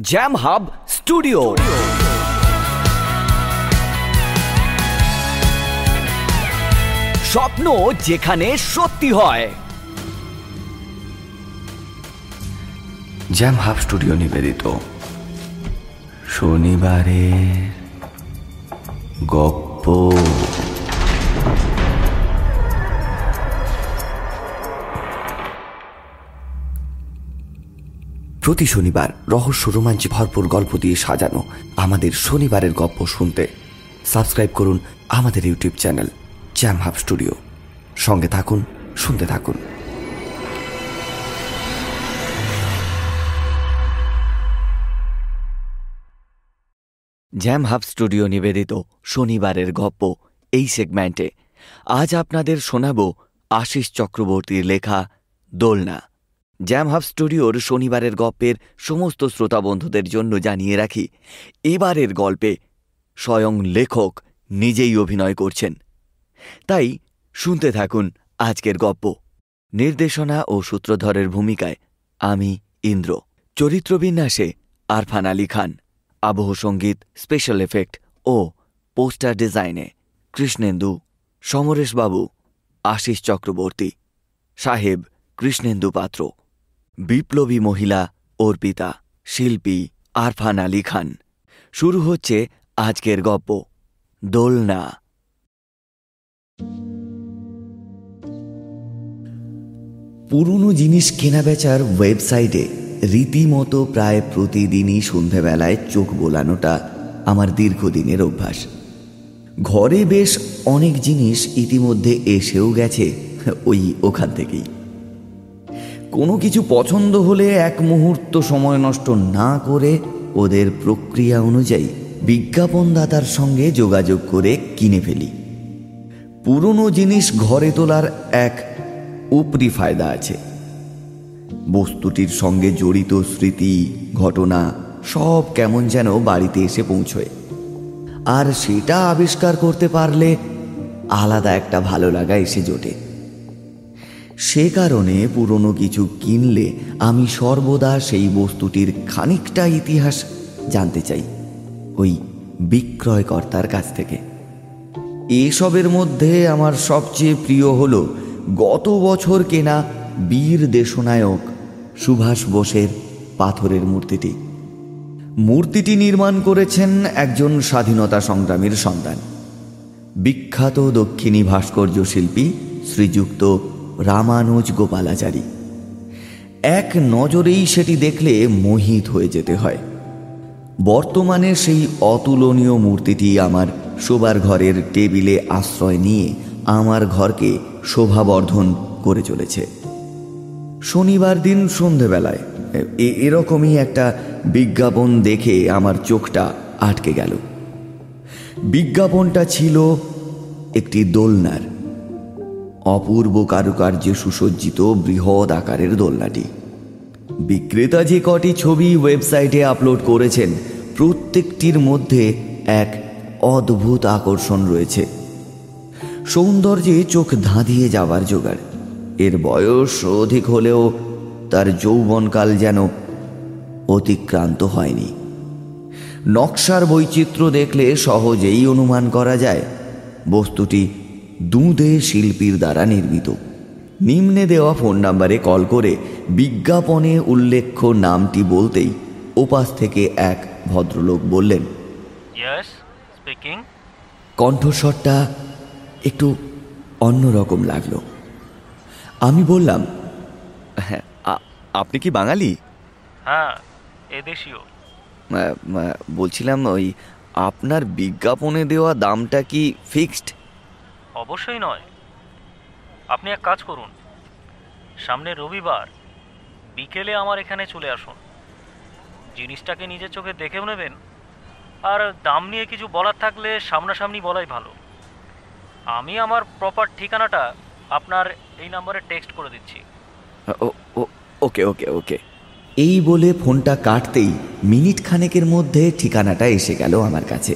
Jam hub studio স্বপ্ন যেখানে সত্যি হয়। জ্যাম হাব স্টুডিও নিবেদিত। শনিবারে গপ্প। প্রতি শনিবার রহস্য রোমাঞ্চে ভরপুর গল্প দিয়ে সাজানো আমাদের শনিবারের গপ্প শুনতে। সাবস্ক্রাইব করুন আমাদের YouTube channel jam hub studio. সঙ্গে থাকুন, শুনতে থাকুন। জ্যাম হাব স্টুডিও নিবেদিত শনিবারের গপ্প এই সেগমেন্টে। আজ আপনাদের শোনাব আশিস চক্রবর্তীর লেখা দোলনা। জ্যাম হাব স্টুডিওর শনিবারের গল্পের সমস্ত শ্রোতা বন্ধুদের জন্য জানিয়ে রাখি, এবারের গল্পে স্বয়ং লেখক নিজেই অভিনয় করছেন। তাই শুনতে থাকুন আজকের গপ্প। নির্দেশনা ও সূত্রধরের ভূমিকায় আমি ইন্দ্র। চরিত্রবিন্যাসে আরফান আলী খান। আবহ সংগীত স্পেশাল এফেক্ট ও পোস্টার ডিজাইনে কৃষ্ণেন্দু সমরেশবাবু আশিস চক্রবর্তী, সাহেব কৃষ্ণেন্দু পাত্র। বিপ্লবী মহিলা অর্পিতা, শিল্পী আরফান আলী খান। শুরু হচ্ছে আজকের গপ্প। দোলনা। পুরনো জিনিস কেনাবেচার ওয়েবসাইটে রীতিমতো প্রায় প্রতিদিনই সন্ধেবেলায় চোখ বোলানোটা আমার দীর্ঘদিনের অভ্যাস। ঘরে বেশ অনেক জিনিস ইতিমধ্যে এসেও গেছে ওই ওখান থেকেই। কোনো কিছু পছন্দ হলে এক মুহূর্ত সময় নষ্ট না করে ওদের প্রক্রিয়া অনুযায়ী বিজ্ঞাপনদাতার সঙ্গে যোগাযোগ করে কিনে ফেলি। পুরনো জিনিস ঘরে তোলার এক উপরি ফায়দা আছে। বস্তুটির সঙ্গে জড়িত স্মৃতি, ঘটনা সব কেমন যেন বাড়িতে এসে পৌঁছয়। আর সেটা আবিষ্কার করতে পারলে আলাদা একটা ভালো লাগা এসে জোটে। সে কারণে পুরনো কিছু কিনলে আমি সর্বদা সেই বস্তুটির খানিকটা ইতিহাস জানতে চাই, ওই বিক্রয়কর্তার কাছ থেকে। এসবের মধ্যে আমার সবচেয়ে প্রিয় হল গত বছর কেনা বীর দেশনায়ক সুভাষ বোসের পাথরের মূর্তিটি। মূর্তিটি নির্মাণ করেছেন একজন স্বাধীনতা সংগ্রামীর সন্তান। বিখ্যাত দক্ষিণী ভাস্কর্য শিল্পী শ্রীযুক্ত রামানুজ গোপালাচারী। এক নজরেই সেটি দেখলে মোহিত হয়ে যেতে হয়। বর্তমানে সেই অতুলনীয় মূর্তিটি আমার শোবার ঘরের টেবিলে আশ্রয় নিয়ে আমার ঘরকে শোভাবর্ধন করে চলেছে। শনিবার দিন সন্ধেবেলায় এরকমই একটা বিজ্ঞাপন দেখে আমার চোখটা আটকে গেল। বিজ্ঞাপনটা ছিল একটি দোলনার। অপূর্ব কারুকার্যে সুসজ্জিত বৃহৎ আকারের দোলনাটি। বিক্রেতা যে কটি ছবি ওয়েবসাইটে আপলোড করেছেন, প্রত্যেকটির মধ্যে এক অদ্ভুত আকর্ষণ রয়েছে। সৌন্দর্যে চোখ ধাঁধিয়ে যাবার জোগাড়। এর বয়স অধিক হলেও তার যৌবনকাল যেন অতিক্রান্ত হয়নি। নকশার বৈচিত্র্য দেখলে সহজেই অনুমান করা যায়, বস্তুটি দুধে শিল্পীর দ্বারা নির্মিত। নিম্নে দেওয়া ফোন নাম্বারে কল করে বিজ্ঞাপনে উল্লেখ্য নামটি বলতেই ওপাশ থেকে এক ভদ্রলোক বললেন ইয়েস কণ্ঠস্বরটা একটু অন্যরকম লাগল। আমি বললাম হ্যাঁ আপনি কি বাঙালি? হ্যাঁ এদেশীয়। বলছিলাম ওই আপনার বিজ্ঞাপনে দেওয়া দামটা কি ফিক্সড? অবশ্যই নয়। আপনি এক কাজ করুন। সামনে রবিবার, বিকেলে আমার এখানে চলে আসুন। জিনিসটাকে নিজের চোখে দেখেও নেবেন, আর দাম নিয়ে কিছু বলার থাকলে সামনাসামনি বলাই ভালো। আমি আমার প্রপার ঠিকানাটা আপনার এই নাম্বারে টেক্সট করে দিচ্ছি। ওকে ওকে ওকে। এই বলে ফোনটা কাটতেই মিনিট খানেকের মধ্যে ঠিকানাটা এসে গেল আমার কাছে।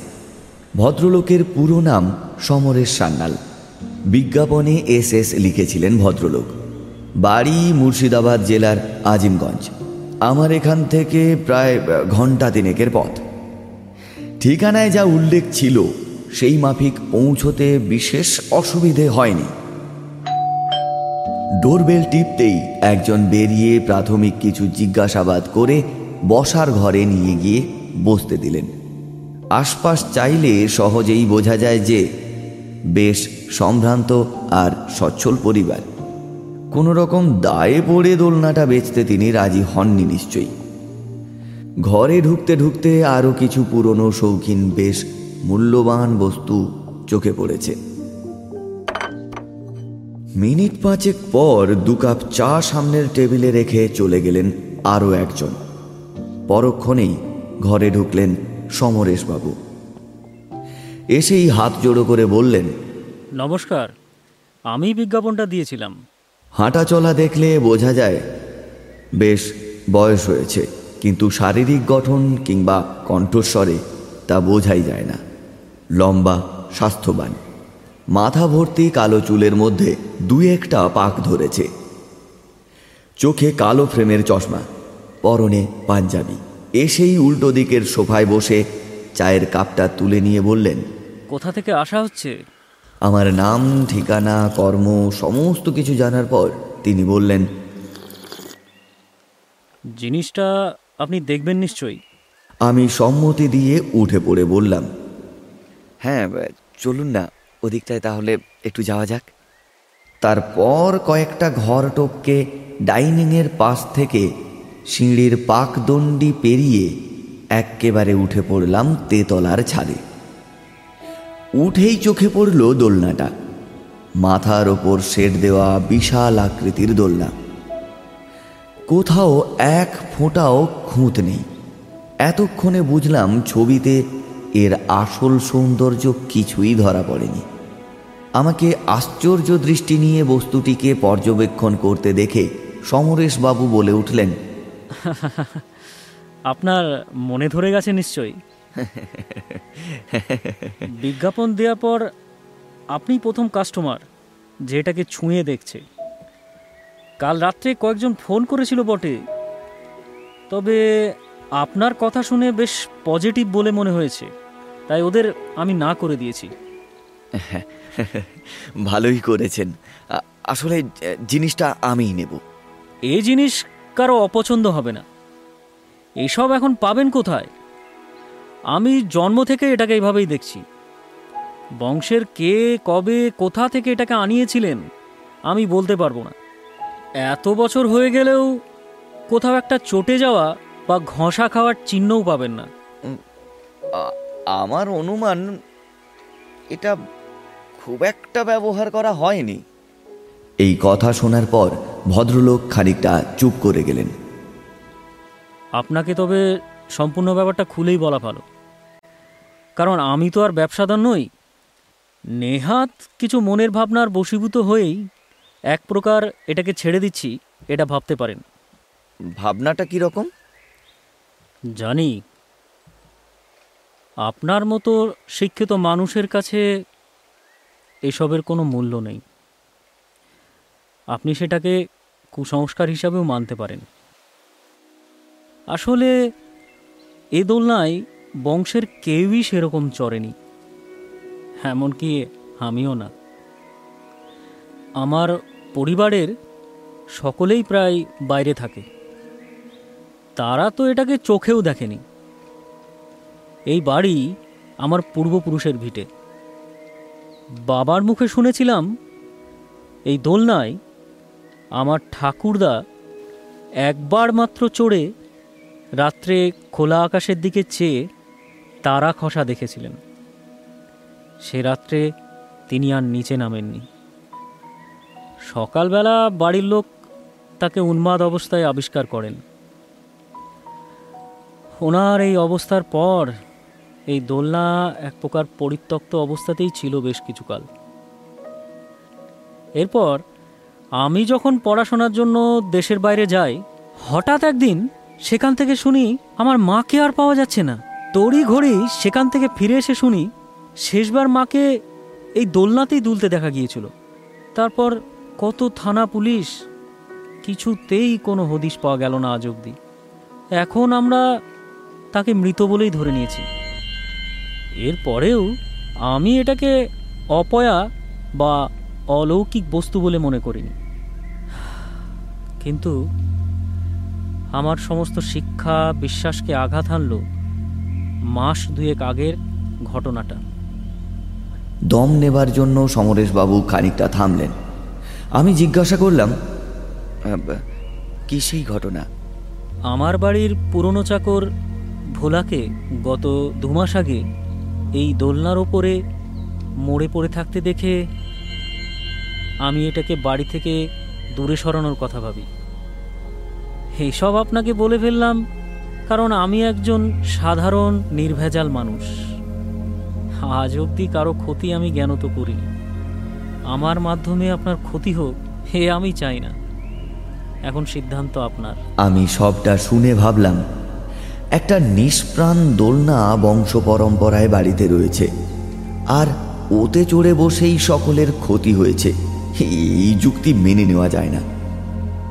ভদ্রলোকের পুরো নাম সমরেশ সান্যাল। বিজ্ঞাপনে এস এস লিখেছিলেন ভদ্রলোক। বাড়ি মুর্শিদাবাদ জেলার আজিমগঞ্জ। আমার এখান থেকে প্রায় ঘণ্টা তিনেকের পথ। ঠিকানায় যা উল্লেখ ছিল, সেই মাফিক পৌঁছতে বিশেষ অসুবিধে হয়নি। ডোরবেল টিপতেই একজন বেরিয়ে প্রাথমিক কিছু জিজ্ঞাসাবাদ করে বসার ঘরে নিয়ে গিয়ে বসতে দিলেন। আশপাশ চাইলে সহজেই বোঝা যায় যে বেশ সম্ভ্রান্ত আর সচ্ছল পরিবার। কোনো রকম দায়ে পড়ে দোলনাটা বেচতে তিনি রাজি হননি নিশ্চয়ই। ঘরে ঢুকতে ঢুকতে আরও কিছু পুরনো শৌখিন বেশ মূল্যবান বস্তু চোখে পড়েছে। মিনিট পাঁচেক পর দু কাপ চা সামনের টেবিলে রেখে চলে গেলেন আরও একজন। পরক্ষণেই ঘরে ঢুকলেন সমরেশবাবু। এসেই হাত জোড়ো করে বললেন নমস্কার আমি বিজ্ঞাপনটা দিয়েছিলাম। হাঁটা চলা দেখলে বোঝা যায় বেশ বয়স হয়েছে কিন্তু শারীরিক গঠন কিংবা কণ্ঠস্বরে তা বোঝাই যায় না। লম্বা স্বাস্থ্যবান। মাথা ভর্তি কালো চুলের মধ্যে দুই একটা পাক ধরেছে। চোখে কালো ফ্রেমের চশমা পরনে পাঞ্জাবি। এসেই উল্টো দিকের সোফায় বসে চায়ের কাপটা তুলে নিয়ে বললেন কোথা থেকে আসা হচ্ছে? আমার নাম ঠিকানা কর্ম সমস্ত কিছু জানার পর তিনি বললেন জিনিসটা আপনি দেখবেন নিশ্চয়ই। আমি সম্মতি দিয়ে উঠে পড়ে বললাম হ্যাঁ চলুন না ওদিকটায় তাহলে একটু যাওয়া যাক। তারপর কয়েকটা ঘর টপকে ডাইনিংয়ের পাশ থেকে সিঁড়ির পাকদণ্ডি পেরিয়ে এক্কেবারে উঠে পড়লাম তেতলার ছাদে। উঠেই চোখে পড়ল দোলনাটা। মাথার ওপর সেট দেওয়া বিশাল আকৃতির দোলনা। কোথাও এক ফোঁটাও খুঁত নেই। এতক্ষণে বুঝলাম ছবিতে এর আসল সৌন্দর্য কিছুই ধরা পড়েনি। আমাকে আশ্চর্য দৃষ্টি নিয়ে বস্তুটিকে পর্যবেক্ষণ করতে দেখে সমরেশবাবু বলে উঠলেন, আপনার মনে ধরে গেছে নিশ্চয়ই। বিজ্ঞাপন দেওয়ার পর আপনি প্রথম কাস্টমার যেটাকে ছুঁয়ে দেখছে। কাল রাত্রে কয়েকজন ফোন করেছিল বটে। তবে আপনার কথা শুনে বেশ পজিটিভ বলে মনে হয়েছে। তাই ওদের আমি না করে দিয়েছি। ভালোই করেছেন। আসলে জিনিসটা আমিই নেব। এই জিনিস কারও অপছন্দ হবে না। এসব এখন পাবেন কোথায়? আমি জন্ম থেকে এটাকে এইভাবেই দেখছি। বংশের কে কবে কোথা থেকে এটাকে আনিয়েছিলেন আমি বলতে পারব না। এত বছর হয়ে গেলেও কোথাও একটা চটে যাওয়া বা ঘষা খাওয়ার চিহ্নও পাবেন না। আমার অনুমান এটা খুব একটা ব্যবহার করা হয়নি। এই কথা শোনার পর ভদ্রলোক খানিকটা চুপ করে গেলেন। আপনাকে তবে সম্পূর্ণ ব্যাপারটা খুলেই বলা ভালো। কারণ আমি তো আর ব্যবসাদার নই। নেহাত কিছু মনের ভাবনার বশীভূত হয়েই এক প্রকার এটাকে ছেড়ে দিচ্ছি এটা ভাবতে পারেন। ভাবনাটা কীরকম জানি। আপনার মতো শিক্ষিত মানুষের কাছে এসবের কোনো মূল্য নেই। আপনি সেটাকে কুসংস্কার হিসাবেও মানতে পারেন। আসলে এ দোলনায় বংশের কেউই সেরকম চড়েনি। এমনকি আমিও না। আমার পরিবারের সকলেই প্রায় বাইরে থাকে। তারা তো এটাকে চোখেও দেখেনি। এই বাড়ি আমার পূর্বপুরুষের ভিটে। বাবার মুখে শুনেছিলাম এই দোলনায় আমার ঠাকুরদা একবার মাত্র চড়ে রাত্রে খোলা আকাশের দিকে চেয়ে তারা খসা দেখেছিলেন। সে রাত্রে তিনি আর নিচে নামেননি। সকালবেলা বাড়ির লোক তাকে উন্মাদ অবস্থায় আবিষ্কার করেন। ওনার এই অবস্থার পর এই দোলনা এক প্রকার পরিত্যক্ত অবস্থাতেই ছিল বেশ কিছুকাল। এরপর আমি যখন পড়াশোনার জন্য দেশের বাইরে যাই, হঠাৎ একদিন সেখান থেকে শুনি, আমার মাকে আর পাওয়া যাচ্ছে না। তড়ি ঘড়ি সেখান থেকে ফিরে এসে শুনি, শেষবার মাকে এই দোলনাতেই দুলতে দেখা গিয়েছিল। তারপর কত থানা পুলিশ, কিছুতেই কোনো হদিশ পাওয়া গেল না আজ অবধি। এখন আমরা তাকে মৃত বলেই ধরে নিয়েছি। এরপরেও আমি এটাকে অপয়া বা অলৌকিক বস্তু বলে মনে করিনি। কিন্তু আমার সমস্ত শিক্ষা বিশ্বাসকে আঘাত হানল মাস দুয়েক আগের ঘটনাটা। দম নেবার জন্য সমরেশবাবু খানিকটা থামলেন। আমি জিজ্ঞাসা করলাম কি সেই ঘটনা? আমার বাড়ির পুরনো চাকর ভোলাকে গত দুমাস আগে এই দোলনার ওপরে মরে পড়ে থাকতে দেখে আমি এটাকে বাড়ি থেকে দূরে সরানোর কথা ভাবি। এইসব আপনাকে বলে ফেললাম কারণ আমি একজন সাধারণ, নির্ভেজাল মানুষ। আজ অবধি কারও ক্ষতি আমি জ্ঞানত করিনি। আমার মাধ্যমে আপনার ক্ষতি হোক, হে আমি চাই না। এখন সিদ্ধান্ত আপনার। আমি সবটা শুনে ভাবলাম, একটা নিষ্প্রাণ দোলনা বংশ পরম্পরায় বাড়িতে রয়েছে, আর ওতে চড়ে বসেই সকলের ক্ষতি হয়েছে। এই যুক্তি মেনে নেওয়া যায় না।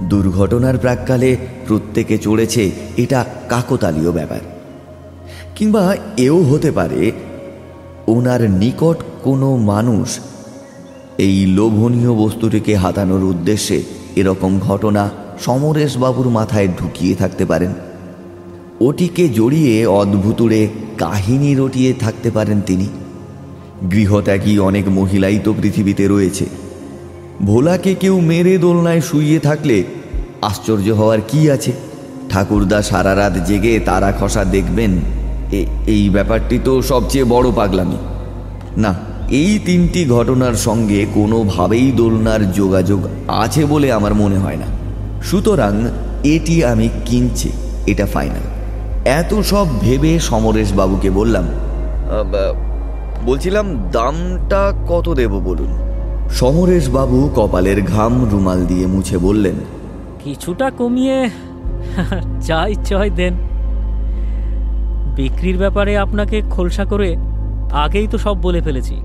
দুর্ঘটনার প্রাককালে প্রত্যেকে চড়েছে এটা কাকতালীয় ব্যাপার। কিংবা এও হতে পারে, ওনার নিকট কোনো মানুষ এই লোভনীয় বস্তুটিকে হাতানোর উদ্দেশ্যে এরকম ঘটনা সমরেশবাবুর মাথায় ঢুকিয়ে থাকতে পারেন। ওটিকে জড়িয়ে অদ্ভুতুরে কাহিনী রটিয়ে থাকতে পারেন তিনি। গৃহত্যাগী অনেক মহিলাই তো পৃথিবীতে রয়েছে। ভোলাকে কেউ মেরে দোলনায় শুইয়ে থাকলে আশ্চর্য হওয়ার কি আছে? ঠাকুরদা সারা রাত জেগে তারা খসা দেখবেন। এই ব্যাপারটি তো সবচেয়ে বড় পাগলামি। না, এই তিনটি ঘটনার সঙ্গে কোনোভাবেই দোলনার যোগাযোগ আছে বলে আমার মনে হয় না। সুতরাং এটি আমি কিনছি, এটা ফাইনাল। এত সব ভেবে সমরেশ বাবুকে বললাম বলছিলাম দামটা কত দেব বলুন? সমরেশ বাবু কপালের ঘাম রুমাল দিয়ে মুছে বললেন কিছুটা কমিয়ে চাই চয় দেন। বিক্রির ব্যাপারে আপনাকে খোলসা করে আগেই তো সব বলে ফেলেছি।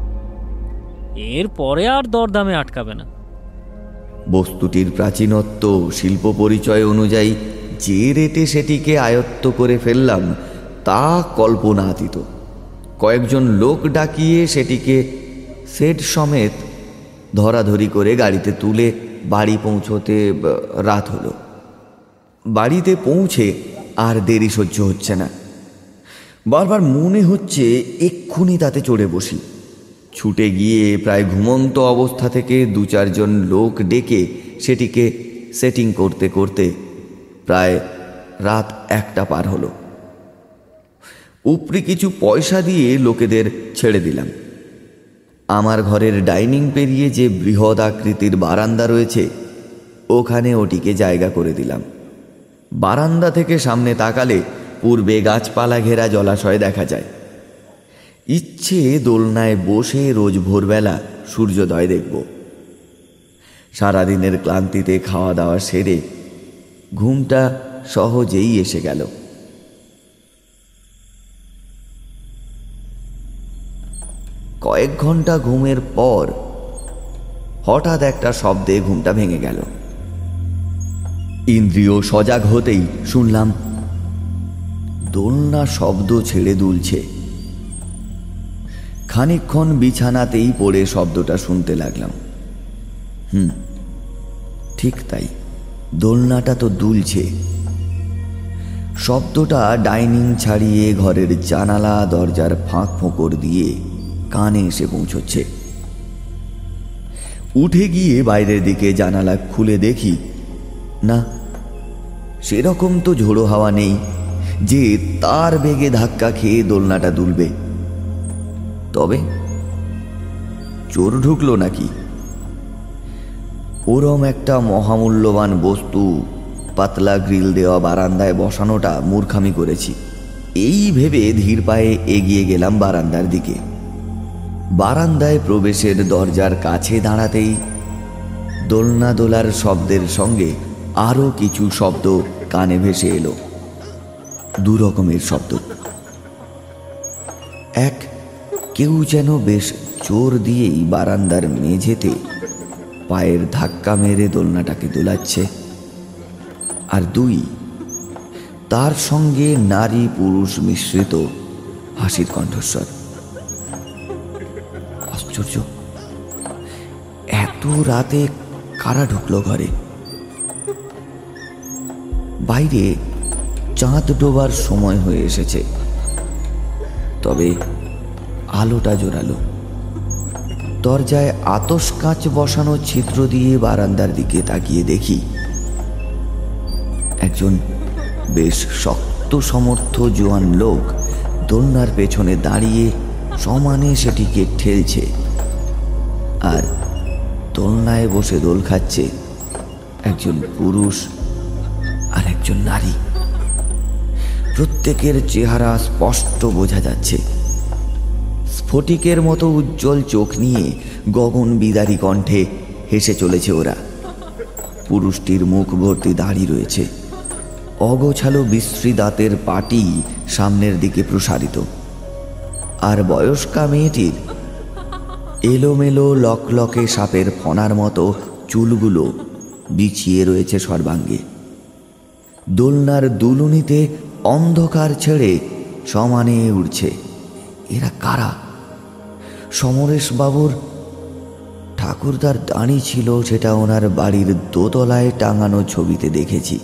এর পরে আর দরদামে আটকাবে না। বস্তুটির প্রাচীনত্ব শিল্প পরিচয় অনুযায়ী যে রেটে সেটিকে আয়ত্ত করে ফেললাম তা কল্পনাতীত। কয়েকজন লোক ডাকিয়ে সেটিকে সেট সমেত ধরাধরি করে গাড়িতে তুলে বাড়ি পৌঁছোতে রাত হলো। বাড়িতে পৌঁছে আর দেরি সহ্য হচ্ছে না। বারবার মনে হচ্ছে এক্ষুনি তাতে চড়ে বসি। ছুটে গিয়ে প্রায় ঘুমন্ত অবস্থা থেকে দু চারজন লোক ডেকে সেটিকে সেটিং করতে করতে প্রায় রাত একটা পার হলো। উপরি কিছু পয়সা দিয়ে লোকেদের ছেড়ে দিলাম। আমার ঘরের ডাইনিং পেরিয়ে যে বৃহৎ আকৃতির বারান্দা রয়েছে, ওখানে ওটিকে জায়গা করে দিলাম। বারান্দা থেকে সামনে তাকালে পূর্বে গাছপালা ঘেরা জলাশয় দেখা যায়। ইচ্ছে দোলনায় বসে রোজ ভোরবেলা সূর্যোদয় দেখব। সারাদিনের ক্লান্তিতে খাওয়া দাওয়া সেরে ঘুমটা সহজেই এসে গেল। কয়েক ঘণ্টা ঘুমের পর হঠাৎ একটা শব্দে ঘুমটা ভেঙে গেল। ইন্দ্রিয় সজাগ হতেই শুনলাম, দোলনা শব্দ ছেড়ে দুলছে। খানিকক্ষণ বিছানাতেই পড়ে শব্দটা শুনতে লাগলাম। হুম, ঠিক তাই, দোলনাটা তো দুলছে। শব্দটা ডাইনিং ছাড়িয়ে ঘরের জানালা, দরজার ফাঁক ফোঁকর দিয়ে কানে এসে পৌঁছচ্ছে। উঠে গিয়ে বাইরের দিকে জানালা খুলে দেখি, না, সেরকম তো ঝোড়ো হাওয়া নেই যে তার বেগে ধাক্কা খেয়ে দোলনাটা দুলবে। তবে চোর ঢুকলো নাকি? ওরম একটা মহামূল্যবান বস্তু পাতলা গ্রিল দেওয়া বারান্দায় বসানোটা মূর্খামি করেছি। এই ভেবে ধীর পায়ে এগিয়ে গেলাম বারান্দার দিকে। বারান্দায় প্রবেশের দরজার কাছে দাঁড়াতেই দোলনা দোলার শব্দের সঙ্গে আরও কিছু শব্দ কানে ভেসে এলো। দু রকমের শব্দ। এক, কেউ যেন বেশ জোর দিয়েই বারান্দার মেঝেতে পায়ের ধাক্কা মেরে দোলনাটাকে দোলাচ্ছে। আর দুই, তার সঙ্গে নারী পুরুষ মিশ্রিত হাসির কণ্ঠস্বর। আশ্চর্য। এত রাতে কারা ঢুকলো ঘরে? বাইরে চাঁদ ডোবার সময় হয়ে এসেছে। তবে আলোটা জোরালো। দরজায় আতস কাঁচ বসানো ছিদ্র দিয়ে বারান্দার দিকে তাকিয়ে দেখি। একজন বেশ শক্ত সমর্থ জোয়ান লোক দোলনার পেছনে দাঁড়িয়ে সমানে সেটিকে ঠেলছে। আর দোলনায় বসে দোল খাচ্ছে একজন পুরুষ আর একজন নারী। প্রত্যেকের চেহারা স্পষ্ট বোঝা যাচ্ছে। স্ফটিকের মতো উজ্জ্বল চোখ নিয়ে গগন বিদারী কণ্ঠে হেসে চলেছে ওরা। পুরুষটির মুখ ভর্তি দাড়ি রয়েছে। অগোছালো বিশ্রী দাঁতের পাটি সামনের দিকে প্রসারিত। আর বয়স্কা মেয়েটির এলোমেলো লকলকে সাপের ফনার মতো চুলগুলো বিছিয়ে রয়েছে সর্বাঙ্গে। দোলনার দুলুনিতে অন্ধকার ছেড়ে সমানে উঠছে এরা কারা? সমরেশ বাবুর ঠাকুরদার দাঁড়ি ছিল সেটা ওনার বাড়ির দোতলায় টাঙানো ছবিতে দেখেছি।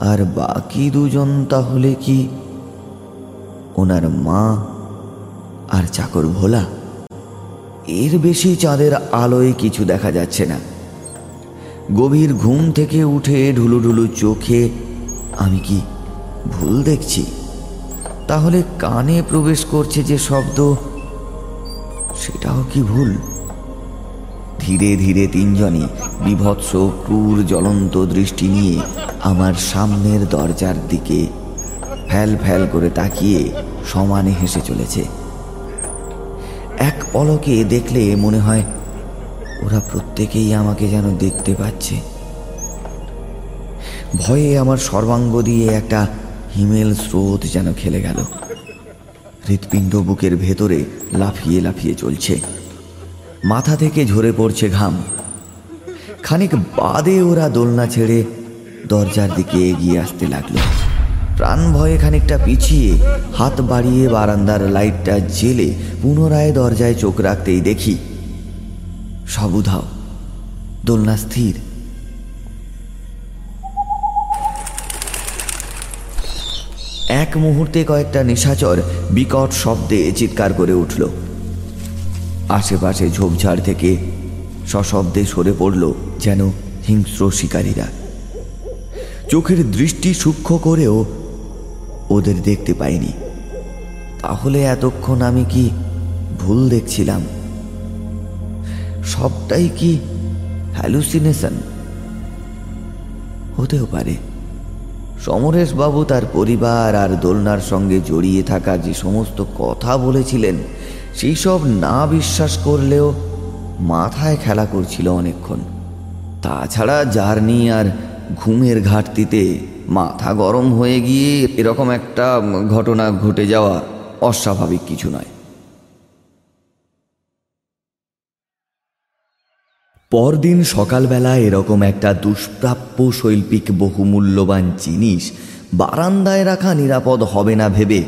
আর বাকি দুজন তাহলে কি? ওনার মা আর চাকর ভোলা? এর বেশি চাঁদের আলোয় কিছু দেখা যাচ্ছে না। গভীর ঘুম থেকে উঠে ঢুলু ঢুলু চোখে আমি কি ভুল দেখছি? তাহলে কানে প্রবেশ করছে যে শব্দ, সেটাও কি ভুল? ধীরে ধীরে তিনজনই বিভৎস, ক্রূর, জ্বলন্ত দৃষ্টি নিয়ে আমার সামনের দরজার দিকে ফ্যাল ফ্যাল করে তাকিয়ে সমানে হেসে চলেছে। এক পলকে দেখলে মনে হয় ওরা প্রত্যেকেই আমাকে যেন দেখতে পাচ্ছে। ভয়ে আমার সর্বাঙ্গ দিয়ে একটা হিমেল স্রোত যেন খেলে গেল। হৃৎপিণ্ড বুকের ভেতরে লাফিয়ে লাফিয়ে চলছে। মাথা থেকে ঝরে পড়ছে ঘাম। খানিক বাদে ওরা দোলনা ছেড়ে দরজার দিকে এগিয়ে আসতে লাগল। প্রাণ ভয়ে খানিকটা পিছিয়ে হাত বাড়িয়ে বারান্দার লাইটটা জেলে পুনরায় দরজায় চোখ রাখতেই দেখি। সব উধাও দোলনা স্থির। এক মুহূর্তে কয়েকটা নেশাচর, বিকট শব্দে চিৎকার করে উঠল। আশেপাশে ঝোপঝাড় থেকে সশব্দে সরে পড়ল যেন হিংস্র শিকারীরা। চোখের দৃষ্টি সূক্ষ্ম করেও ওদের দেখতে পাইনি। তাহলে এতক্ষণ আমি কি ভুল দেখছিলাম? সবটাই কি হ্যালুসিনেশন হতেও পারে। সমরেশ বাবু তার পরিবার আর দোলনার সঙ্গে জড়িয়ে থাকা যে সমস্ত কথা বলেছিলেন, সেই সব না বিশ্বাস করলেও মাথায় খেলা করছিল অনেকক্ষণ। তাছাড়া জার্নি আর ঘুমের ঘাটতিতে মাথা গরম হয়ে গিয়ে এরকম একটা ঘটনা ঘটে যাওয়া অস্বাভাবিক কিছু নয়। পরদিন সকালবেলা এরকম একটা দুষ্প্রাপ্য শৈল্পিক বহুমূল্যবান জিনিস বারান্দায় রাখা নিরাপদ হবে না ভেবে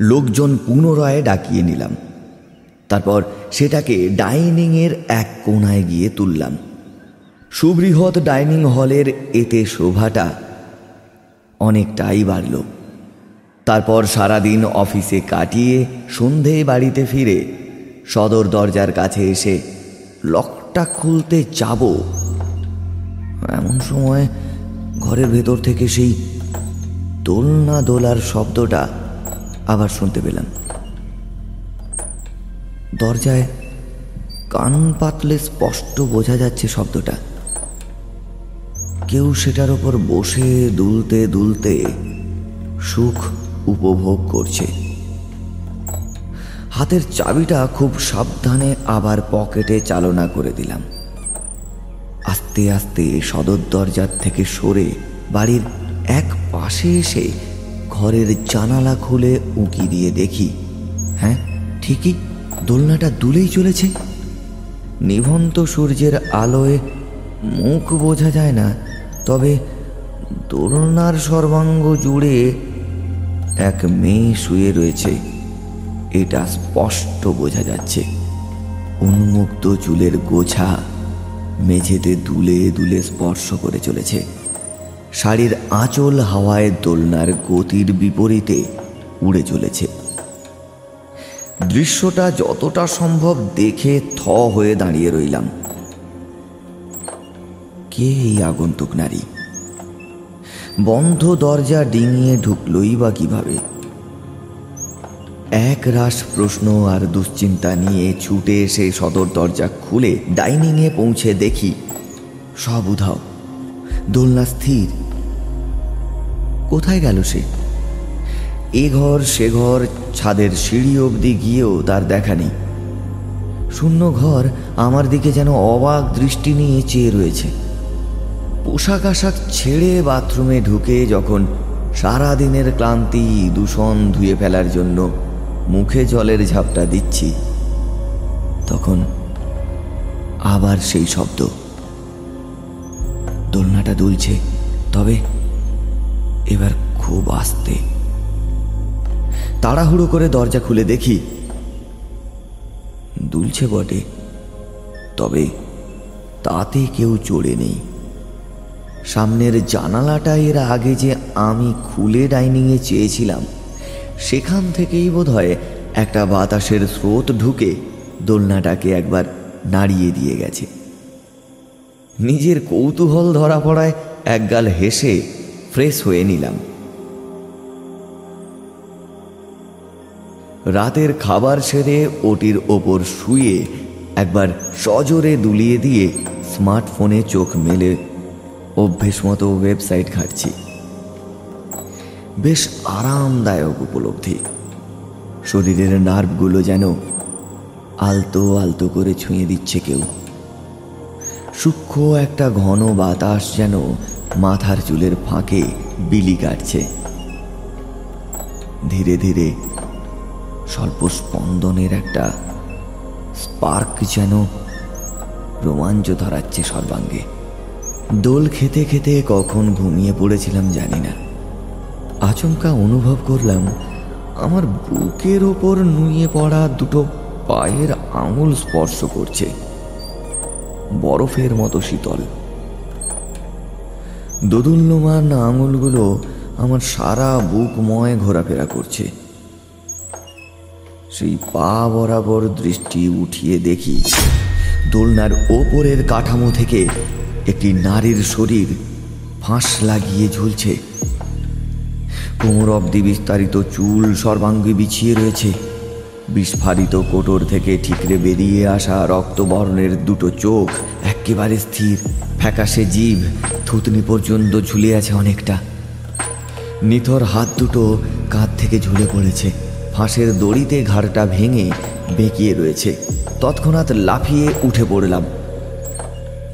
লোকজন পুনরায় ডাকিয়ে নিলাম। তারপর সেটাকে ডাইনিংয়ের এক কোনায় গিয়ে তুললাম। সুবৃহৎ ডাইনিং হলের এতে শোভাটা অনেকটাই বাড়ল। তারপর সারাদিন অফিসে কাটিয়ে সন্ধে বাড়িতে ফিরে সদর দরজার কাছে এসে লকটা খুলতে যাব। এমন সময় ঘরের ভেতর থেকে সেই দোলনা দোলার শব্দটা আবার শুনতে পেলাম। দরজায় কান পাতলে স্পষ্ট বোঝা যাচ্ছে শব্দটা। কেউ সেটার ওপর বসে দুলতে দুলতে সুখ উপভোগ করছে। হাতের চাবিটা খুব সাবধানে আবার পকেটে চালনা করে দিলাম। আস্তে আস্তে সদর দরজার থেকে সরে বাড়ির এক পাশে এসে ঘরের জানালা খুলে উঁকি দিয়ে দেখি হ্যাঁ ঠিকই দোলনাটা দুলেই চলেছে। নিভন্ত সূর্যের আলোয় মুখ বোঝা যায় না তবে দোলনার সর্বাঙ্গ জুড়ে এক মেয়ে শুয়ে রয়েছে। এটা স্পষ্ট বোঝা যাচ্ছে। উন্মুক্ত চুলের গোছা মেঝেতে দুলে দুলে স্পর্শ করে চলেছে। শাড়ির আঁচল হাওয়ায় দোলনার গতির বিপরীতে উড়ে চলেছে। দৃশ্যটা যতটা সম্ভব দেখে থ হয়ে দাঁড়িয়ে রইলাম। কে এই আগন্তুক নারী? বন্ধ দরজা ডিঙিয়ে ঢুকলই বা কীভাবে? এক রাস প্রশ্ন আর দুশ্চিন্তা নিয়ে ছুটে এসে সদর দরজা খুলে ডাইনিংয়ে পৌঁছে দেখি, সব উধাও। দোলনা স্থির। কোথায় গেল সে? এ ঘর সে ঘর, ছাদের সিঁড়ি অবধি গিয়েও তার দেখা নেই। শূন্য ঘর আমার দিকে যেন অবাক দৃষ্টি নিয়ে চেয়ে রয়েছে। পোশাক আশাক ছেড়ে বাথরুমে ঢুকে যখন সারা দিনের ক্লান্তি দূষণ ধুয়ে ফেলার জন্য মুখে জলের ঝাপটা দিচ্ছি, তখন আবার সেই শব্দ। দোলনাটা দুলছে, তবে এবার খুব আস্তে। তাড়াহুড়ো করে দরজা খুলে দেখি, দুলছে বটে, তবে তাতে কেউ চড়ে নেই। সামনের জানালাটা এর আগে যে আমি খুলে ডাইনিংয়ে চেয়েছিলাম, সেখান থেকেই বোধ হয় একটা বাতাসের স্রোত ঢুকে দোলনাটাকে একবার নাড়িয়ে দিয়ে গেছে। নিজের কৌতূহল ধরা পড়ায় একগাল হেসে ফ্রেশ হয়ে নিলাম। রাতের খাবার সেরে ওটির ওপর শুয়ে একবার সজোরে দুলিয়ে দিয়ে স্মার্টফোনে চোখ মেলে অভ্যেস মতো ওয়েবসাইট ঘাটছি। বেশ আরামদায়ক উপলব্ধি। শরীরের নার্ভগুলো যেন আলতো আলতো করে ছুঁয়ে দিচ্ছে কেউ। সূক্ষ্ম একটা ঘন বাতাস যেন মাথার চুলের ফাঁকে বিলি কাটছে। ধীরে ধীরে স্বল্প স্পন্দনের একটা স্পার্ক যেন রোমাঞ্চ ধরাচ্ছে সর্বাঙ্গে। দোল খেতে খেতে কখন ঘুমিয়ে পড়েছিলাম জানি না। আচমকা অনুভব করলাম, আমার বুকের ওপর নুয়ে পড়া দুটো পায়ের আঙুল স্পর্শ করছে। বরফের মতো শীতল। দোদুল্যমান আঙুলগুলো আমার সারা বুকময় ঘোরাফেরা করছে। সেই পা বরাবর দৃষ্টি উঠিয়ে দেখি, দোলনার ওপরের কাঠামো থেকে একটি নারীর শরীর ফাঁস লাগিয়ে ঝুলছে। কোমর অব্দি বিস্তারিত চুল সর্বাঙ্গে বিছিয়ে রয়েছে। বিস্ফারিত কোটর থেকে ঠিকরে বেরিয়ে আসা রক্তবর্ণের দুটো চোখ একেবারে স্থির। ফ্যাকাশে জীব থুতনি পর্যন্ত ঝুলে আছে অনেকটা। নিথর হাত দুটো কাঁধ থেকে ঝুলে পড়েছে। ফাঁসের দড়িতে ঘাড়টা ভেঙে বেঁকিয়ে রয়েছে। তৎক্ষণাৎ লাফিয়ে উঠে পড়লাম।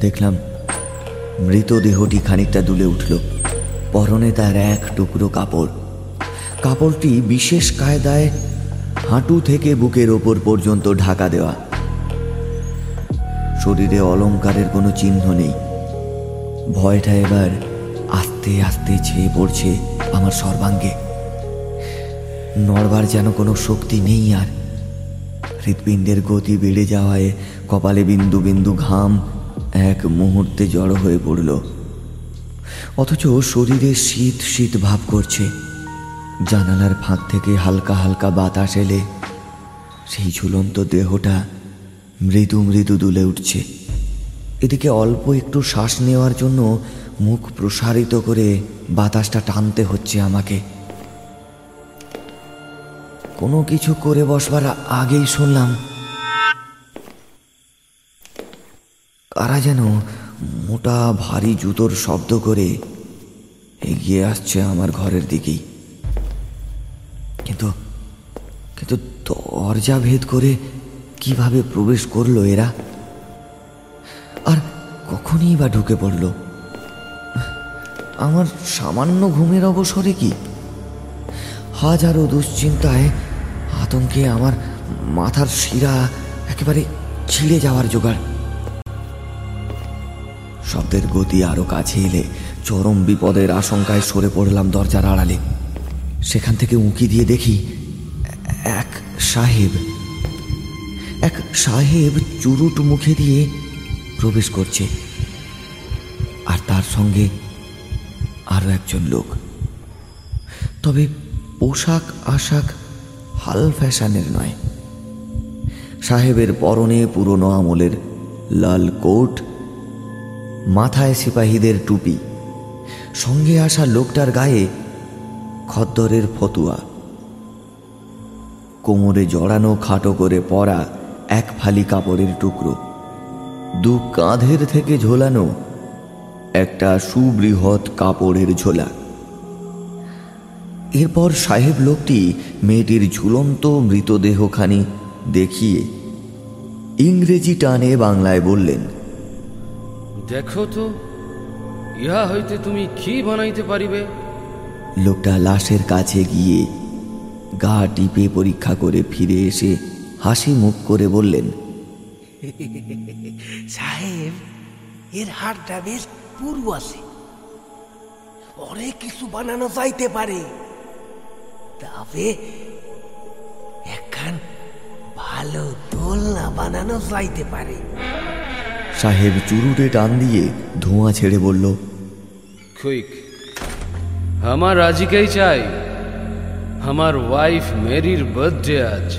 দেখলাম মৃতদেহটি খানিকটা দুলে উঠল। পরনে তার এক টুকরো কাপড়। কাপড়টি বিশেষ কায়দায় হাঁটু থেকে বুকের ওপর পর্যন্ত ঢাকা দেওয়া। শরীরে অলঙ্কারের কোনো চিহ্ন নেই। ভয়টা এবার আস্তে আস্তে ছেয়ে পড়ছে আমার সর্বাঙ্গে। নড়বার যেন কোনো শক্তি নেই আর। হৃৎপিণ্ডের গতি বেড়ে যাওয়ায় কপালে বিন্দু বিন্দু ঘাম এক মুহূর্তে জড়ো হয়ে পড়ল। অথচ শরীরে শীত শীত ভাব করছে। জানালার ফাঁক থেকে হালকা হালকা বাতাস এলে সেই ঝুলন্ত দেহটা মৃদু মৃদু দুলে উঠছে। এদিকে অল্প একটু শ্বাস নেওয়ার জন্য মুখ প্রসারিত করে বাতাসটা টানতে হচ্ছে আমাকে। কোনো কিছু করে বসবার আগেই শুনলাম কারা যেন মোটা ভারী জুতোর শব্দ করে এগিয়ে আসছে আমার ঘরের দিকেই। কিন্তু কিন্তু দরজা ভেদ করে কীভাবে প্রবেশ করল এরা? আর কখনই বা ঢুকে পড়ল? আমার সামান্য ঘুমের অবসরে কি? হাজারো দুশ্চিন্তায় আতঙ্কে আমার মাথার শিরা একেবারে ছিঁড়ে যাওয়ার জোগাড়। শব্দের গতি আরও কাছে এলে চরম বিপদের আশঙ্কায় সরে পড়লাম দরজার আড়ালে। সেখান থেকে উঁকি দিয়ে দেখি এক সাহেব। এক সাহেব চুরুট মুখে দিয়ে প্রবেশ করছে। আর তার সঙ্গে আরও একজন লোক। তবে পোশাক আশাক হাল ফ্যাশনের নয়। সাহেবের পরনে পুরনো আমলের লাল কোট মাথায় সিপাহীদের টুপি। সঙ্গে আসা লোকটার গায়ে খদ্দরের ফতুয়া। কোমরে জড়ানো খাটো করে পরা এক ফালি কাপড়ের টুকরো। দু কাঁধের থেকে ঝোলানো একটা সুবৃহৎ কাপড়ের ঝোলা। এরপর সাহেব লোকটি মেয়েটির ঝুলন্ত মৃতদেহখানি দেখিয়ে ইংরেজি টানে বাংলায় বললেন দেখো তো ইহা হইতে তুমি কি বানাইতে পারিবে? লোকটা লাশের কাছে গিয়ে গা টিপে পরীক্ষা করে ফিরে এসে হাসি মুখ করে বললেন সাহেব এর হাড়টা বেশ পুরু আছে। অনেক কিছু বানানো যাইতে পারে। তবে একখান ভালো দোলনা বানানো যাইতে পারে। সাহেব চুরুটে টান দিয়ে ধোঁয়া ছেড়ে বলল আমার আজকেই চাই। আমার ওয়াইফ মেরির বার্থডে আজ।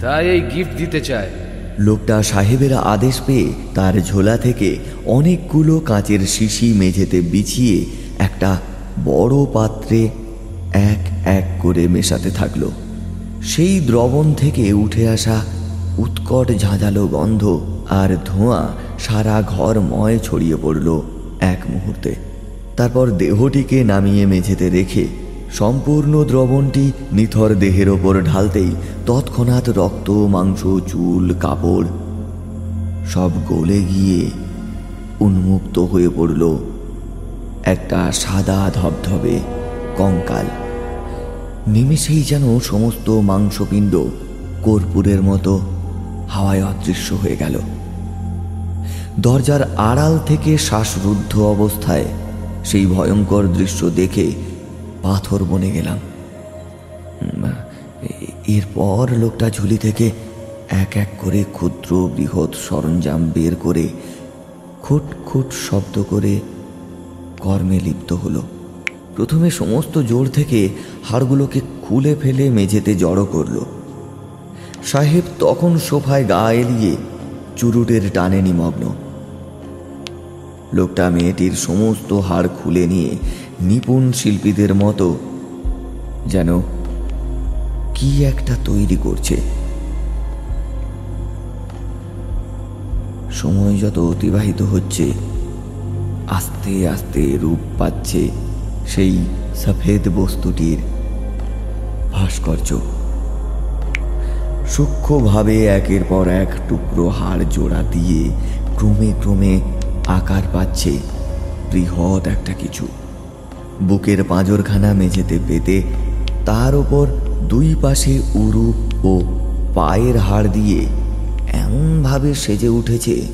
তাই এই গিফট দিতে চাই। লোকটা সাহেবের আদেশ পেয়ে তার ঝোলা থেকে অনেকগুলো কাঁচের শিশি মেঝেতে বিছিয়ে একটা বড় পাত্রে এক এক করে মেশাতে থাকল। সেই দ্রবণ থেকে উঠে আসা উৎকট ঝাঁঝালো গন্ধ আর ধোঁয়া সারা ঘর ময় ছড়িয়ে পড়ল এক মুহূর্তে। তারপর দেহটিকে নামিয়ে মেঝেতে রেখে সম্পূর্ণ দ্রবণটি নিথর দেহের ওপর ঢালতেই তৎক্ষণাৎ রক্ত, মাংস, চুল, কাপড় সব গলে গিয়ে উন্মুক্ত হয়ে পড়ল একটা সাদা ধবধবে কঙ্কাল। নিমেষেই যেন সমস্ত মাংসপিণ্ড কর্পূরের মতো হাওয়ায় অদৃশ্য হয়ে গেল। দরজার আড়াল থেকে শ্বাসরুদ্ধ অবস্থায় সেই ভয়ঙ্কর দৃশ্য দেখে পাথর বনে গেলাম। এরপর লোকটা ঝুলি থেকে এক এক করে ক্ষুদ্র বৃহৎ সরঞ্জাম বের করে খুট খুট শব্দ করে কর্মে লিপ্ত হলো। প্রথমে সমস্ত জোর থেকে হাড়গুলোকে খুলে ফেলে মেঝেতে জড়ো করল। সাহেব তখন সোফায় গা এলিয়ে চুরুটের টানে নিমগ্ন। লোকটা মেয়েটির সমস্ত হাড় খুলে নিয়ে নিপুণ শিল্পীদের মতো যেন কি একটা তৈরি করছে। সময় যত অতিবাহিত হচ্ছে, আস্তে আস্তে রূপ পাচ্ছে সেই সফেদ বস্তুটির ভাস্কর্য। সূক্ষ্মভাবে একের পর এক টুকরো হাড় জোড়া দিয়ে ক্রমে ক্রমে আকার পাচ্ছে, বৃহৎ একটা কিছু। বুকের পাঁজরখানা মেঝেতে পেতে তার ওপর দুই পাশে উরু ও পায়ের হাড় দিয়ে এমনভাবে সেজে উঠেছে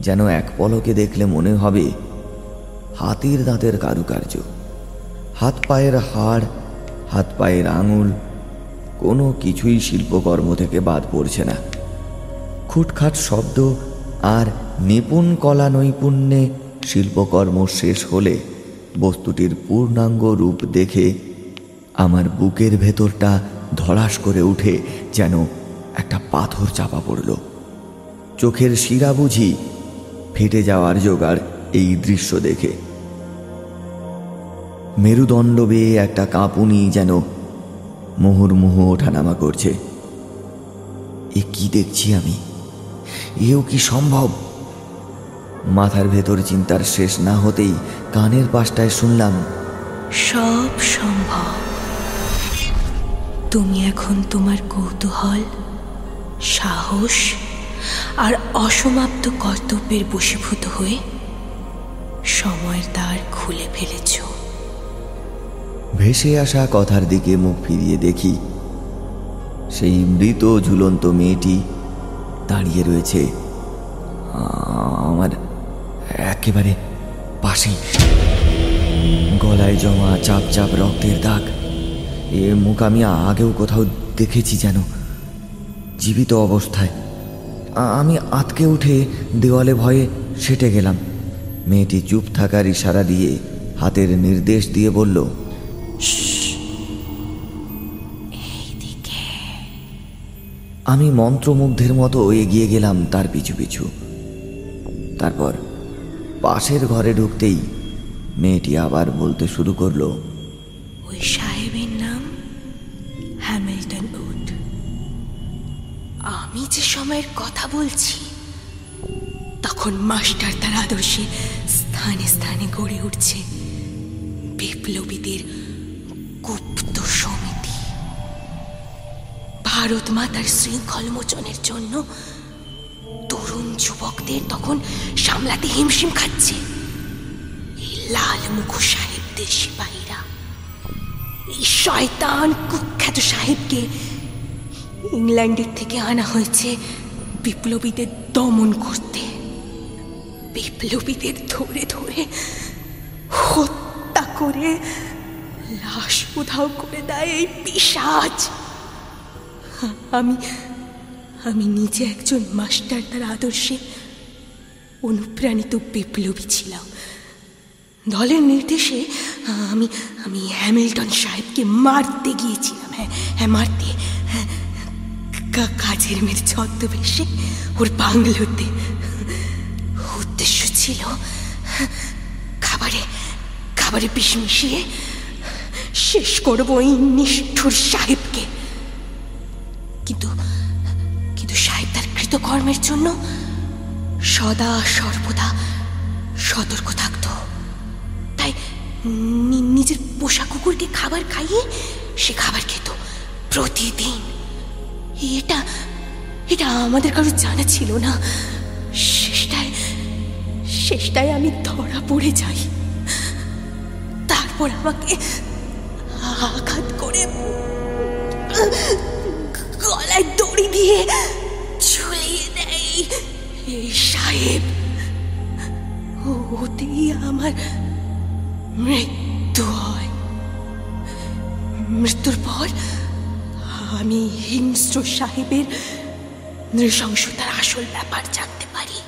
যেন এক পলকে দেখলে মনে হবে হাতির দাঁতের কারুকার্য। হাত পায়ের হাড়, হাত পায়ের আঙুল, কোনো কিছুই শিল্পকর্ম থেকে বাদ পড়ছে না। খুটখাট শব্দ আর নিপুণ কলা নৈপুণ্যে শিল্পকর্ম শেষ হলে বস্তুটির পূর্ণাঙ্গ রূপ দেখে আমার বুকের ভেতরটা ধড়াস করে উঠে যেন একটা পাথর চাপা পড়ল। চোখের শিরা বুঝি ফেটে যাওয়ার জোগাড় এই দৃশ্য দেখে। মেরুদণ্ড বেয়ে একটা কাঁপুনি যেন মুহুর্মুহু ওঠানামা করছে। এ কি দেখছি আমি? এও কি সম্ভব? মাথার ভেতর চিন্তার শেষ না হতেই কানের পাশটায় শুনলাম সব সম্ভব। তুমি এখন তোমার কৌতূহল সাহস আর অসমাপ্ত কর্তব্যের বশীভূত হয়ে সময়ের দ্বার খুলে ফেলেছ। ভেসে আসা কথার দিকে মুখ ফিরিয়ে দেখি সেই মৃত ঝুলন্ত মেয়েটি দাঁড়িয়ে রয়েছে। আমার একেবারে পাশেই। গলায় জমা চাপ চাপ রক্তের দাগ। এ মুখ আমি আগেও কোথাও দেখেছি যেন। জীবিত অবস্থায়। আমি আতকে উঠে দেওয়ালে ভয়ে সেটে গেলাম। মেয়েটি চুপ থাকার ইশারা দিয়ে হাতের নির্দেশ দিয়ে বলল আমি মন্ত্রমুগ্ধের মতো এগিয়ে গেলাম তার পিছু পিছু তারপর পাশের ঘরে ঢুকতেই মেয়েটি আবার বলতে শুরু করল, ওই সাহেবের নাম হ্যামিল্টন উড। আমি যে সময়ের কথা বলছি, তখন মাস্টার তার আদর্শে স্থানে স্থানে গড়ে উঠছে বিপ্লবীদের গুপ্ত সমিতি। ভারত মাতার শৃঙ্খল মোচনের জন্য যুবকদের তখন সামলাতে হিমশিম খাচ্ছে। এই লাল মুখ সাহেবদের সিপাহীরা, এই শয়তান কুখ্যাত সাহেবকে ইংল্যান্ডের থেকে আনা হয়েছে বিপ্লবীদের দমন করতে। বিপ্লবীদের ধরে ধরে হত্যা করে লাশ উধাও করে দেয় এই পিসাজ আমি আমি নিজে একজন মাস্টার তার আদর্শে অনুপ্রাণিত বিপ্লবী ছিলাম। দলের নির্দেশে আমি আমি হ্যামিল্টন সাহেবকে মারতে গিয়েছিলাম। হ্যাঁ হ্যাঁ মারতে হ্যাঁ, কাজের মেয়ের ছদ্মবেশে ওর বাংলোতে উদ্দেশ্য ছিল খাবারে খাবারে বিষ মিশিয়ে শেষ করব এই নিষ্ঠুর সাহেবকে। কিন্তু সাহেব কর্মের জন্য সদা সর্বদা সতর্ক থাকতো। তাই নিজের পোষা কুকুরকে খাবার খাইয়ে সে খাবার খেত প্রতিদিন। এটা এটা আমাদের কারও জানা ছিল না। শেষটায় শেষটায় আমি ধরা পড়ে যাই। তারপর আমাকে আঘাত করে গলায় দড়ি দেয় সাহেব আমার মৃত্যু হয়। মৃত্যুর পর আমি হিংস্র সাহেবের নৃশংসতার আসল ব্যাপার জানতে পারি।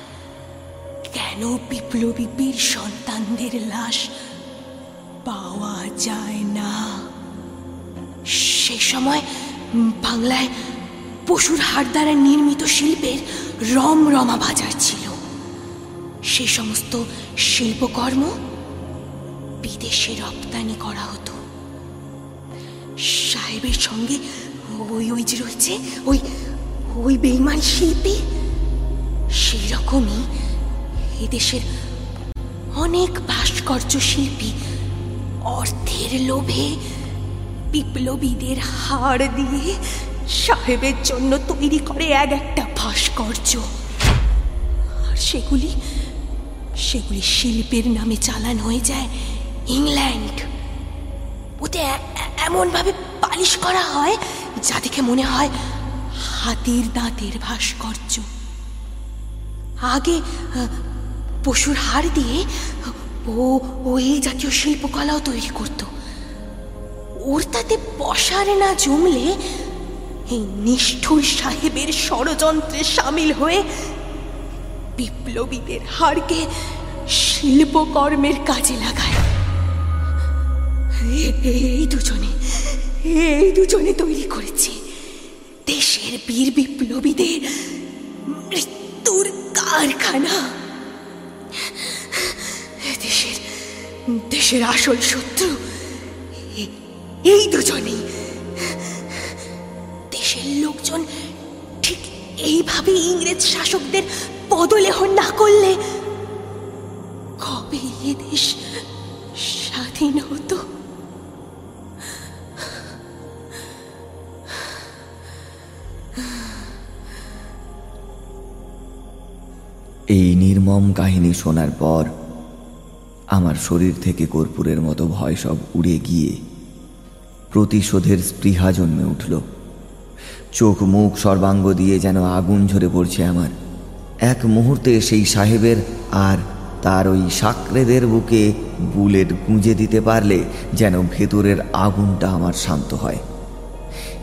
কেন বিপ্লবী বীর সন্তানদের লাশ পাওয়া যায় না? সে সময় বাংলায় পশুর হাড় দ্বারা নির্মিত শিল্পের রমরমা বাজার ছিল। সে সমস্ত শিল্পকর্ম বিদেশে রপ্তানি করা হতো। সাহেবের সঙ্গে ওই ওই যে রয়েছে, ওই ওই বেইমান শিল্পী সেই রকমই এদেশের অনেক ভাস্কর্য শিল্পী অর্থের লোভে বিপ্লবীদের হাড় দিয়ে সাহেবের জন্য তৈরি করে এক একটা ভাস্কর্য। আর সেগুলি সেগুলি শিল্পের নামে চালান হয়ে যায় ইংল্যান্ড। ওতে এমনভাবে পালিশ করা হয়, যা দেখে মনে হয় হাতির দাঁতের ভাস্কর্য। আগে পশুর হাড় দিয়ে ও ও এই জাতীয় শিল্পকলাও তৈরি করত। ওর তাতে বসার না জমলে এই নিষ্ঠুর সাহেবের ষড়যন্ত্রে সামিল হয়ে বিপ্লবীদের হাড়কে শিল্পকর্মের কাজে লাগায়। এই দুজনে এই দুজনে তৈরি করেছে। দেশের বীর বিপ্লবীদের মৃত্যুর কারখানা। দেশের দেশের আসল শত্রু এই দুজনেই। দেশের ঠিক এইভাবে ইংরেজ শাসকদের পদলেহ না করলে কবে এ দেশ স্বাধীন হতো? এই নির্মম কাহিনী শোনার পর আমার শরীর থেকে কর্পূরের মতো ভয় সব উড়ে গিয়ে প্রতিশোধের স্পৃহা জন্মে উঠল। চোখ মুখ সর্বাঙ্গ দিয়ে যেন আগুন ঝরে পড়ছে আমার। এক মুহূর্তে সেই সাহেবের আর তার ওই সাকরেদের বুকে বুলেট গুঁজে দিতে পারলে যেন ভেতরের আগুনটা আমার শান্ত হয়।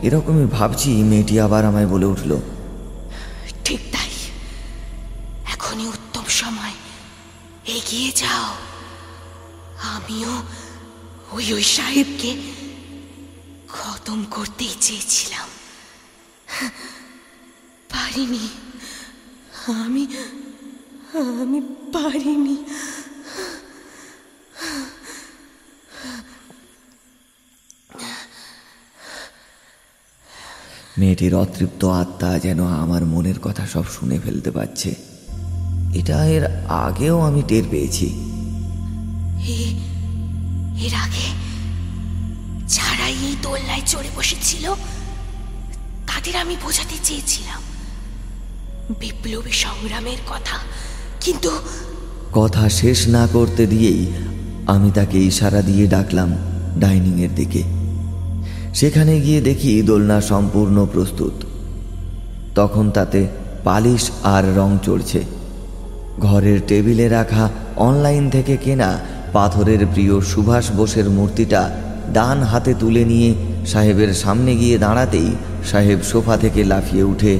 এরকমই ভাবছি মেয়েটি আবার আমায় বলে উঠল, ঠিক তাই। এখনই উত্তম সময়। এগিয়ে যাও। আমিও ওই ওই সাহেবকে খতম করতেই চেয়েছিলাম। পারিনি। আমি আমি পারিনি। মেয়েটির অতৃপ্ত আত্মা যেন আমার মনের কথা সব শুনে ফেলতে পারছে। এটা এর আগেও আমি টের পেয়েছি। এর আগে যারা এই দোল্লায় চড়ে বসেছিল তাদের আমি বোঝাতে চেয়েছিলাম। বিপ্লবী সংগ্রামের কথা। কিন্তু কথা শেষ না করতে দিয়েই আমি তাকে ইশারা দিয়ে ডাকলাম ডাইনিংয়ের দিকে। সেখানে গিয়ে দেখি দোলনা সম্পূর্ণ প্রস্তুত। তখন তাতে পালিশ আর রং চড়ছে ঘরের টেবিলে রাখা অনলাইন থেকে কেনা পাথরের প্রিয় সুভাষ বোসের মূর্তিটা ডান হাতে তুলে নিয়ে সাহেবের সামনে গিয়ে দাঁড়াতেই সাহেব সোফা থেকে লাফিয়ে উঠে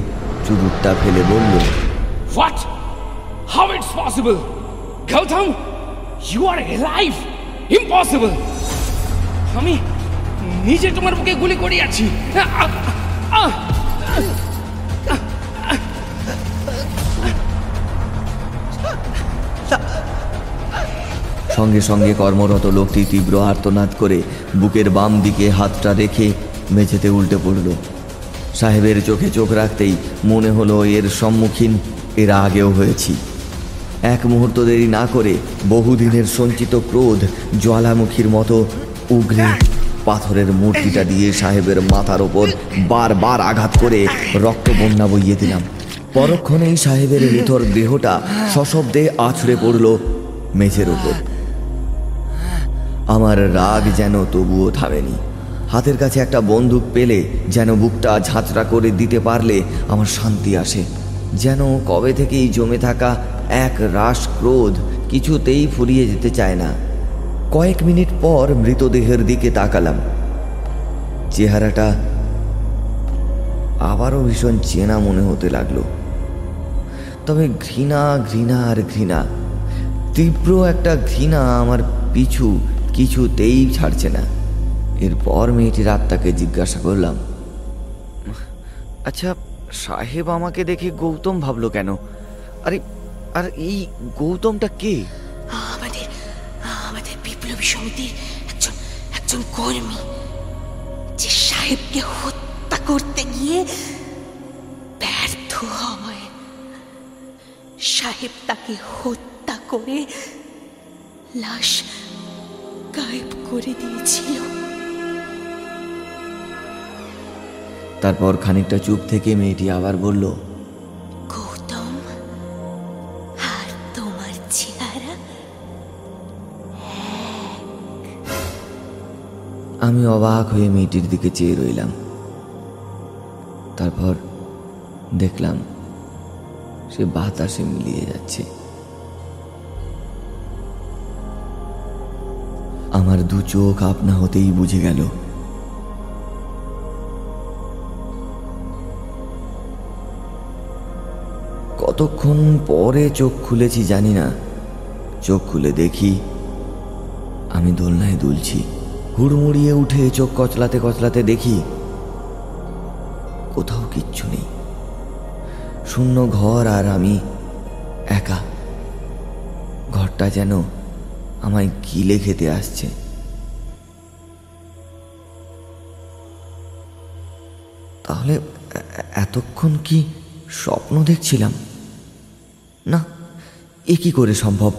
চুরুটটা ফেলে বলল What? How it's possible? Gautam, you are alive! Impossible! আমি নিজে তোমার বুকে গুলি করে! আহ! সঙ্গে সঙ্গে কর্মরত লোকটি তীব্র আর্তনাদ করে বুকের বাম দিকে হাতটা রেখে মেঝেতে উল্টে পড়ল সাহেবের চোখে চোখ রাখতেই মনে হলো এর সম্মুখীন, এর আগেও হয়েছি। এক মুহূর্ত দেরি না করে বহুদিনের সঞ্চিত ক্রোধ জ্বালামুখীর মতো উগলে পাথরের মূর্তিটা দিয়ে সাহেবের মাথার ওপর বারবার আঘাত করে রক্ত বন্যা বইয়ে দিলাম। পরক্ষণেই সাহেবের নিথর দেহটা সশব্দে আছড়ে পড়ল মেঝের ওপর আমার রাগ যেন তবুও থামেনি। হাতের কাছে একটা বন্দুক পেলে যেন বুকটা ঝাঁচড়া করে দিতে পারলে আমার শান্তি আসে। যেন কবে থেকেই জমে থাকা এক রাস ক্রোধ কিছুতেই ফুরিয়ে যেতে চায় না। কয়েক মিনিট পর মৃতদেহের দিকে তাকালাম। চেহারাটা আবারও ভীষণ চেনা মনে হতে লাগল। তবে ঘৃণা ঘৃণা আর ঘৃণা, তীব্র একটা ঘৃণা আমার পিছু কিছুতেই ছাড়ছে না। এরপর মেয়েটির আত্মাকে জিজ্ঞাসা করলাম আচ্ছা সাহেব আমাকে দেখে গৌতম ভাবলো কেন? আরে আর এই গৌতমটা কে? আমাদের আমাদের বিপ্লবী সমিতির একজন একজন কর্মী যে সাহেবকে হত্যা করতে গিয়ে ব্যর্থ হয়। সাহেব তাকে হত্যা করে লাশ গায়েব করে দিয়েছিল। তারপর খানিকটা চুপ থেকে মেয়েটি আবার বলল গৌতম আর তোমার চেহারা আমি অবাক হয়ে মেয়েটির দিকে চেয়ে রইলাম। তারপর দেখলাম সে বাতাসে মিলিয়ে যাচ্ছে। আমার দু চোখ আপনা হতেই বুঝে গেল কতক্ষণ পরে চোখ খুলেছি জানি না। চোখ খুলে দেখি আমি দোলনায় দুলছি। হুড়মুড়িয়ে উঠে চোখ কচলাতে কচলাতে দেখি কোথাও কিচ্ছু নেই। শূন্য ঘর আর আমি একা। ঘরটা যেন আমায় গিলে খেতে আসছে। তাহলে এতক্ষণ কি স্বপ্ন দেখছিলাম? না, এ কি করে সম্ভব?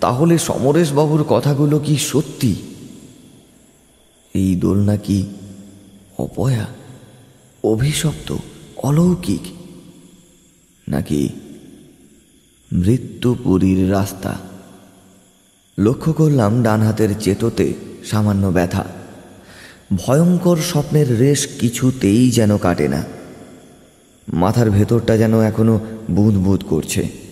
তাহলে সমরেশবাবুর কথাগুলো কি সত্যি? এই দোলনা কি অপয়া, অভিশপ্ত, অলৌকিক? নাকি মৃত্যুপুরীর রাস্তা? লক্ষ্য করলাম ডান হাতের চেতোতে সামান্য ব্যথা। ভয়ঙ্কর স্বপ্নের রেশ কিছুতেই যেন কাটে না। মাথার ভেতরটা যেন এখনও বুঁদ বুঁদ করছে।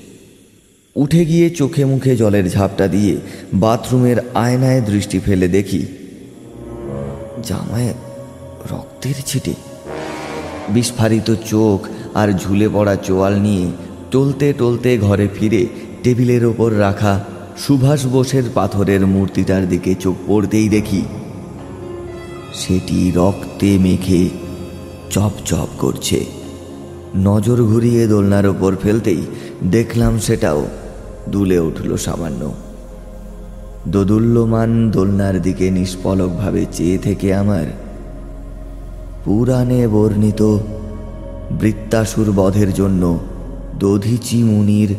উঠে গিয়ে চোখে মুখে জলের ঝাপটা দিয়ে বাথরুমের আয়নায় দৃষ্টি ফেলে দেখি জামায় রক্তের ছিটে। বিস্ফারিত চোখ আর ঝুলে পড়া চোয়াল নিয়ে টলতে টলতে ঘরে ফিরে টেবিলের ওপর রাখা সুভাষ বোসের পাথরের মূর্তিটার দিকে চোখ পড়তেই দেখি, সেটি রক্তে মেখে চপ চপ করছে। নজর ঘুরিয়ে দোলনার ওপর ফেলতেই দেখলাম সেটাও দুলে উঠল সামান্য। দোদুল্যমান দোলনার দিকে নিষ্পলকভাবে চেয়ে থেকে আমার পুরাণে বর্ণিত বৃত্তাসুর বধের জন্য দধিচি মুনির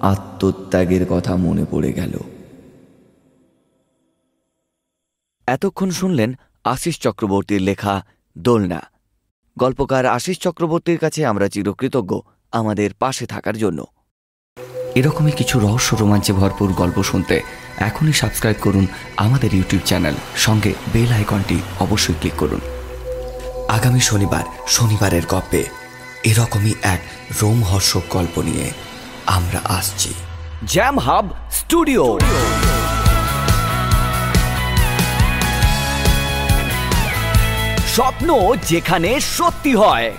আত্মত্যাগের কথা মনে পড়ে গেল। এতক্ষণ শুনলেন আশিস চক্রবর্তীর লেখা দোলনা। গল্পকার আশিস চক্রবর্তীর কাছে আমরা চিরকৃতজ্ঞ আমাদের পাশে থাকার জন্য। এরকমই কিছু রহস্য রোমাঞ্চে ভরপুর গল্প শুনতে এখনই সাবস্ক্রাইব করুন আমাদের ইউটিউব চ্যানেল সঙ্গে বেল আইকনটি অবশ্যই ক্লিক করুন। আগামী শনিবার, শনিবারের গল্পে এরকমই এক রোমহর্ষক গল্প নিয়ে আমরা আসছি। জ্যাম হাব স্টুডিও স্বপ্ন যেখানে সত্যি হয়।